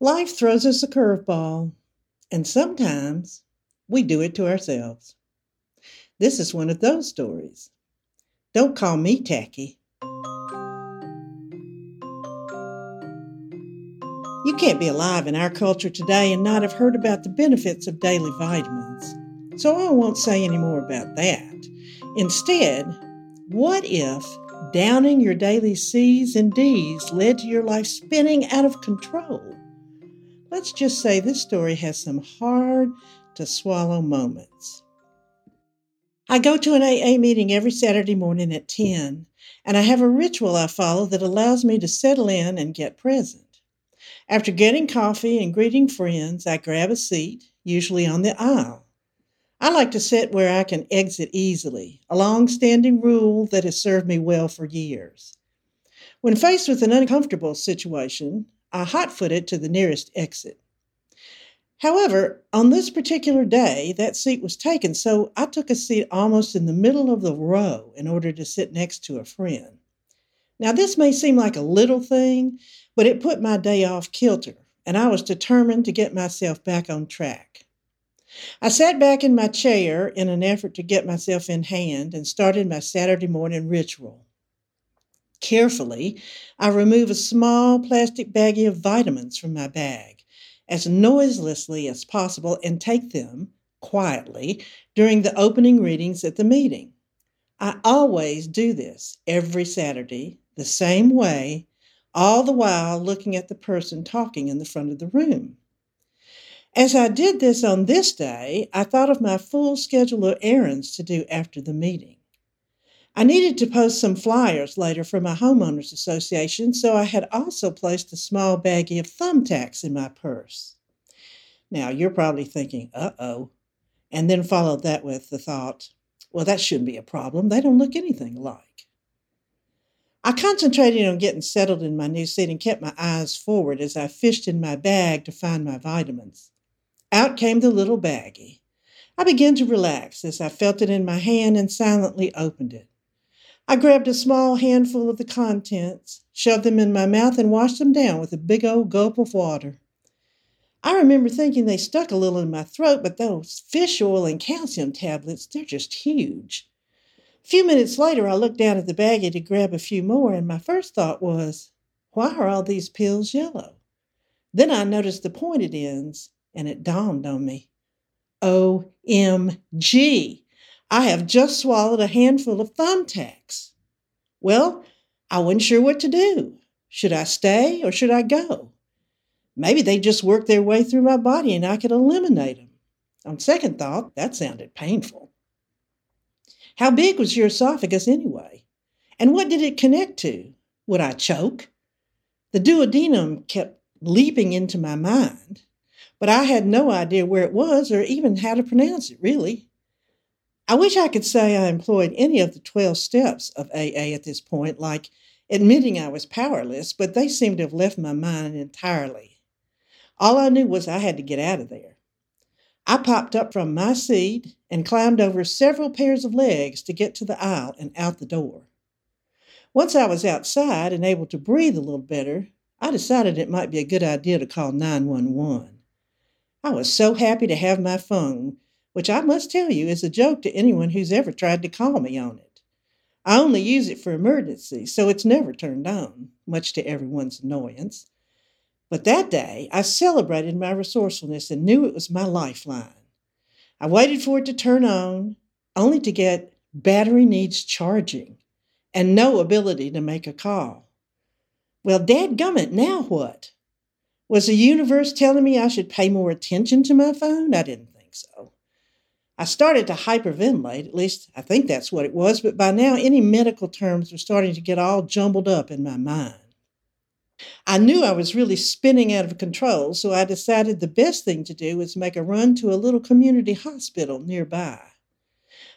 life throws us a curveball, and sometimes we do it to ourselves. This is one of those stories. Don't call me tacky. You can't be alive in our culture today and not have heard about the benefits of daily vitamins. So I won't say any more about that. Instead, what if downing your daily C's and D's led to your life spinning out of control? Let's just say this story has some hard to swallow moments. I go to an AA meeting every Saturday morning at 10, and I have a ritual I follow that allows me to settle in and get present. After getting coffee and greeting friends, I grab a seat, usually on the aisle. I like to sit where I can exit easily, a long standing rule that has served me well for years. When faced with an uncomfortable situation, I hot footed to the nearest exit. However, on this particular day, that seat was taken, so I took a seat almost in the middle of the row in order to sit next to a friend. Now, this may seem like a little thing, but it put my day off kilter, and I was determined to get myself back on track. I sat back in my chair in an effort to get myself in hand and started my Saturday morning ritual. Carefully, I remove a small plastic baggie of vitamins from my bag as noiselessly as possible and take them quietly during the opening readings at the meeting. I always do this every Saturday the same way, all the while looking at the person talking in the front of the room. As I did this on this day, I thought of my full schedule of errands to do after the meeting. I needed to post some flyers later for my homeowners association, so I had also placed a small baggie of thumbtacks in my purse. Now, you're probably thinking, uh oh, and then followed that with the thought, well, that shouldn't be a problem. They don't look anything alike. I concentrated on getting settled in my new seat and kept my eyes forward as I fished in my bag to find my vitamins. Out came the little baggie. I began to relax as I felt it in my hand and silently opened it. I grabbed a small handful of the contents, shoved them in my mouth, and washed them down with a big old gulp of water. I remember thinking they stuck a little in my throat, but those fish oil and calcium tablets, they're just huge. A few minutes later, I looked down at the baggie to grab a few more, and my first thought was, why are all these pills yellow? Then I noticed the pointed ends, and it dawned on me. OMG! I have just swallowed a handful of thumbtacks. Well, I wasn't sure what to do. Should I stay or should I go? Maybe they just worked their way through my body and I could eliminate them. On second thought, that sounded painful. How big was your esophagus anyway? And what did it connect to? Would I choke? The duodenum kept leaping into my mind, but I had no idea where it was or even how to pronounce it, really. I wish I could say I employed any of the 12 steps of AA at this point, like admitting I was powerless, but they seemed to have left my mind entirely. All I knew was I had to get out of there. I popped up from my seat and climbed over several pairs of legs to get to the aisle and out the door. Once I was outside and able to breathe a little better, I decided it might be a good idea to call 911. I was so happy to have my phone, which I must tell you is a joke to anyone who's ever tried to call me on it. I only use it for emergencies, so it's never turned on, much to everyone's annoyance. But that day, I celebrated my resourcefulness and knew it was my lifeline. I waited for it to turn on, only to get battery needs charging and no ability to make a call. Well, dadgummit, now what? Was the universe telling me I should pay more attention to my phone? I didn't think so. I started to hyperventilate, at least I think that's what it was, but by now any medical terms were starting to get all jumbled up in my mind. I knew I was really spinning out of control, so I decided the best thing to do was make a run to a little community hospital nearby.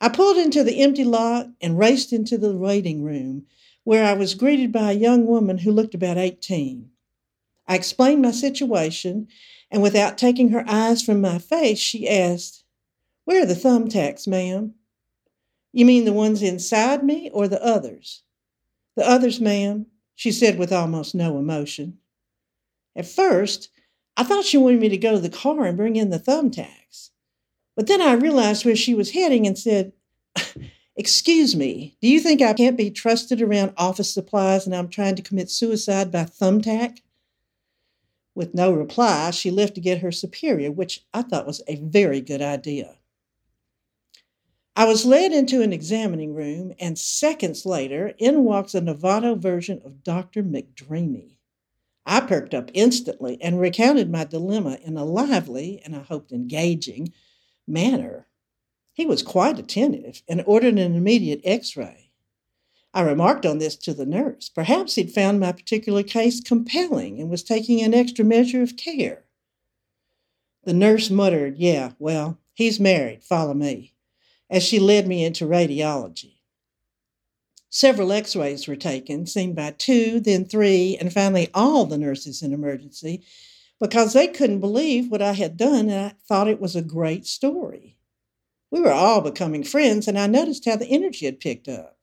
I pulled into the empty lot and raced into the waiting room, where I was greeted by a young woman who looked about 18. I explained my situation, and without taking her eyes from my face, she asked, Where are the thumbtacks, ma'am? You mean the ones inside me or the others? The others, ma'am, she said with almost no emotion. At first, I thought she wanted me to go to the car and bring in the thumbtacks. But then I realized where she was heading and said, Excuse me, do you think I can't be trusted around office supplies and I'm trying to commit suicide by thumbtack? With no reply, she left to get her superior, which I thought was a very good idea. I was led into an examining room, and seconds later, in walks a Novato version of Dr. McDreamy. I perked up instantly and recounted my dilemma in a lively, and I hoped engaging, manner. He was quite attentive and ordered an immediate x ray. I remarked on this to the nurse. Perhaps he'd found my particular case compelling and was taking an extra measure of care. The nurse muttered, Yeah, well, he's married. Follow me as she led me into radiology. Several x rays were taken, seen by two, then three, and finally all the nurses in emergency because they couldn't believe what I had done and I thought it was a great story. We were all becoming friends, and I noticed how the energy had picked up.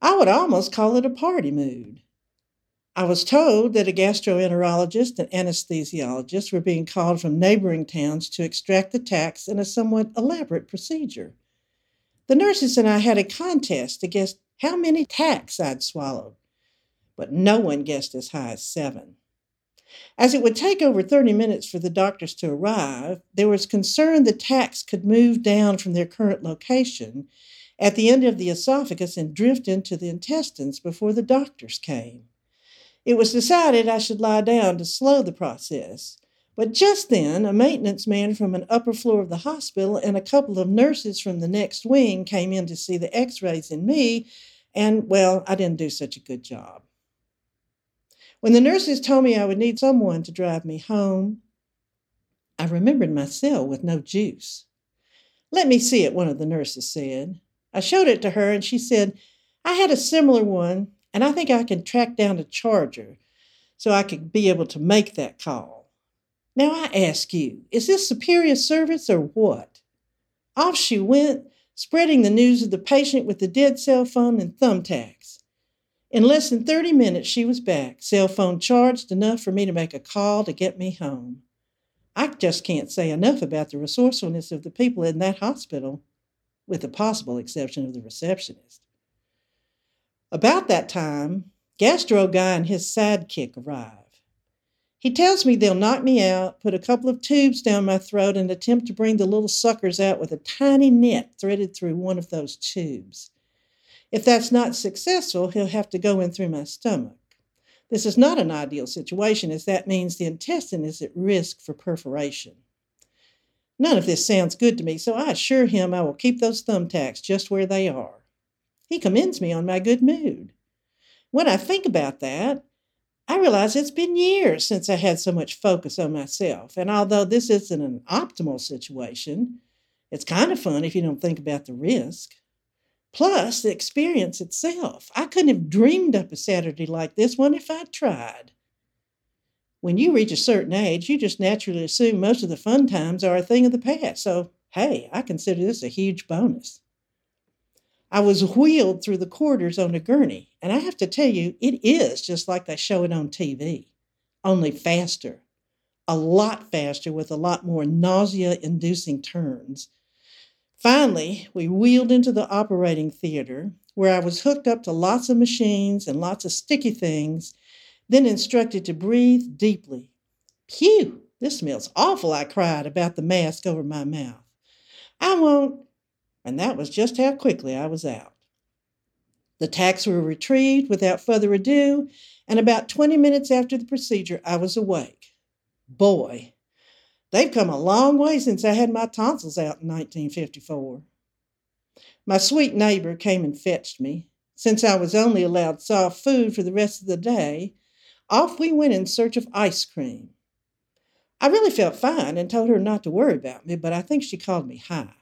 I would almost call it a party mood. I was told that a gastroenterologist and anesthesiologist were being called from neighboring towns to extract the tacks in a somewhat elaborate procedure. The nurses and I had a contest to guess how many tacks I'd swallowed, but no one guessed as high as seven. As it would take over 30 minutes for the doctors to arrive, there was concern the tacks could move down from their current location at the end of the esophagus and drift into the intestines before the doctors came. It was decided I should lie down to slow the process, but just then, a maintenance man from an upper floor of the hospital and a couple of nurses from the next wing came in to see the x rays in me, and well, I didn't do such a good job. When the nurses told me I would need someone to drive me home, I remembered my cell with no juice. Let me see it, one of the nurses said. I showed it to her, and she said, I had a similar one, and I think I can track down a charger so I could be able to make that call. Now I ask you, is this superior service or what? Off she went, spreading the news of the patient with the dead cell phone and thumbtacks. In less than 30 minutes, she was back, cell phone charged enough for me to make a call to get me home. I just can't say enough about the resourcefulness of the people in that hospital, with the possible exception of the receptionist. About that time, Gastro Guy and his sidekick arrived. He tells me they'll knock me out, put a couple of tubes down my throat, and attempt to bring the little suckers out with a tiny net threaded through one of those tubes. If that's not successful, he'll have to go in through my stomach. This is not an ideal situation, as that means the intestine is at risk for perforation. None of this sounds good to me, so I assure him I will keep those thumbtacks just where they are. He commends me on my good mood. When I think about that, I realize it's been years since I had so much focus on myself. And although this isn't an optimal situation, it's kind of fun if you don't think about the risk. Plus, the experience itself. I couldn't have dreamed up a Saturday like this one if I'd tried. When you reach a certain age, you just naturally assume most of the fun times are a thing of the past. So, hey, I consider this a huge bonus. I was wheeled through the corridors on a gurney, and I have to tell you, it is just like they show it on TV, only faster, a lot faster with a lot more nausea inducing turns. Finally, we wheeled into the operating theater where I was hooked up to lots of machines and lots of sticky things, then instructed to breathe deeply. Phew, this smells awful, I cried about the mask over my mouth. I won't, and that was just how quickly I was out. The tacks were retrieved without further ado, and about 20 minutes after the procedure, I was awake. Boy, they've come a long way since I had my tonsils out in 1954. My sweet neighbor came and fetched me. Since I was only allowed soft food for the rest of the day, off we went in search of ice cream. I really felt fine and told her not to worry about me, but I think she called me high.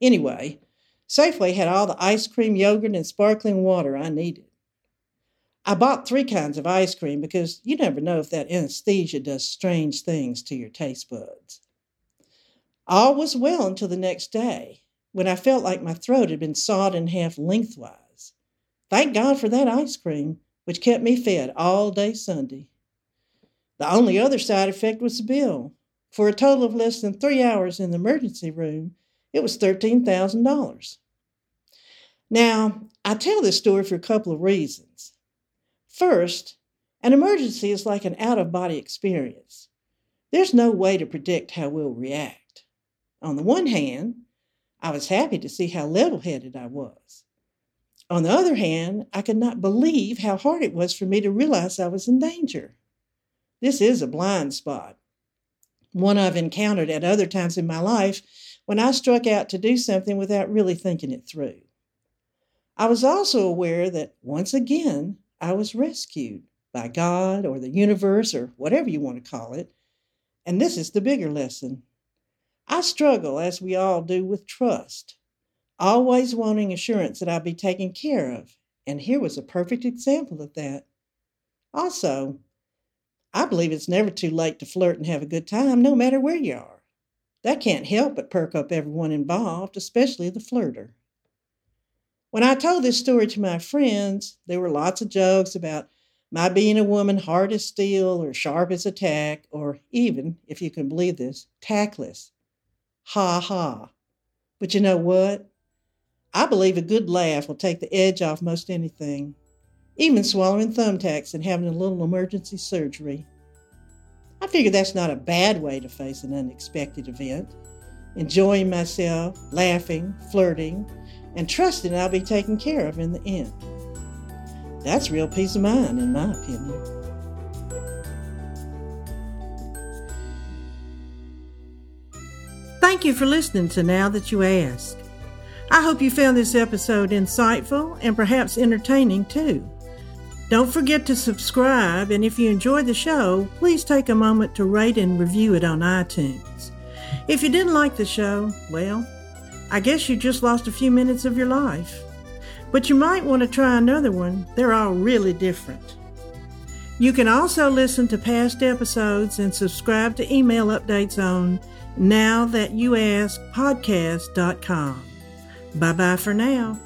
Anyway, Safeway had all the ice cream, yogurt, and sparkling water I needed. I bought three kinds of ice cream because you never know if that anesthesia does strange things to your taste buds. All was well until the next day, when I felt like my throat had been sawed in half lengthwise. Thank God for that ice cream, which kept me fed all day Sunday. The only other side effect was the bill. For a total of less than three hours in the emergency room, it was $13,000. Now, I tell this story for a couple of reasons. First, an emergency is like an out of body experience. There's no way to predict how we'll react. On the one hand, I was happy to see how level headed I was. On the other hand, I could not believe how hard it was for me to realize I was in danger. This is a blind spot, one I've encountered at other times in my life when I struck out to do something without really thinking it through. I was also aware that once again, I was rescued by God or the universe or whatever you want to call it. And this is the bigger lesson. I struggle, as we all do, with trust, always wanting assurance that I'll be taken care of. And here was a perfect example of that. Also, I believe it's never too late to flirt and have a good time, no matter where you are. That can't help but perk up everyone involved, especially the flirter. When I told this story to my friends, there were lots of jokes about my being a woman hard as steel or sharp as a tack, or even, if you can believe this, tactless. Ha ha. But you know what? I believe a good laugh will take the edge off most anything, even swallowing thumbtacks and having a little emergency surgery. I figure that's not a bad way to face an unexpected event. Enjoying myself, laughing, flirting, and trusting I'll be taken care of in the end. That's real peace of mind, in my opinion. Thank you for listening to Now That You Ask. I hope you found this episode insightful and perhaps entertaining too. Don't forget to subscribe, and if you enjoyed the show, please take a moment to rate and review it on iTunes. If you didn't like the show, well, I guess you just lost a few minutes of your life. But you might want to try another one, they're all really different. You can also listen to past episodes and subscribe to email updates on nowthatyouaskpodcast.com. Bye bye for now.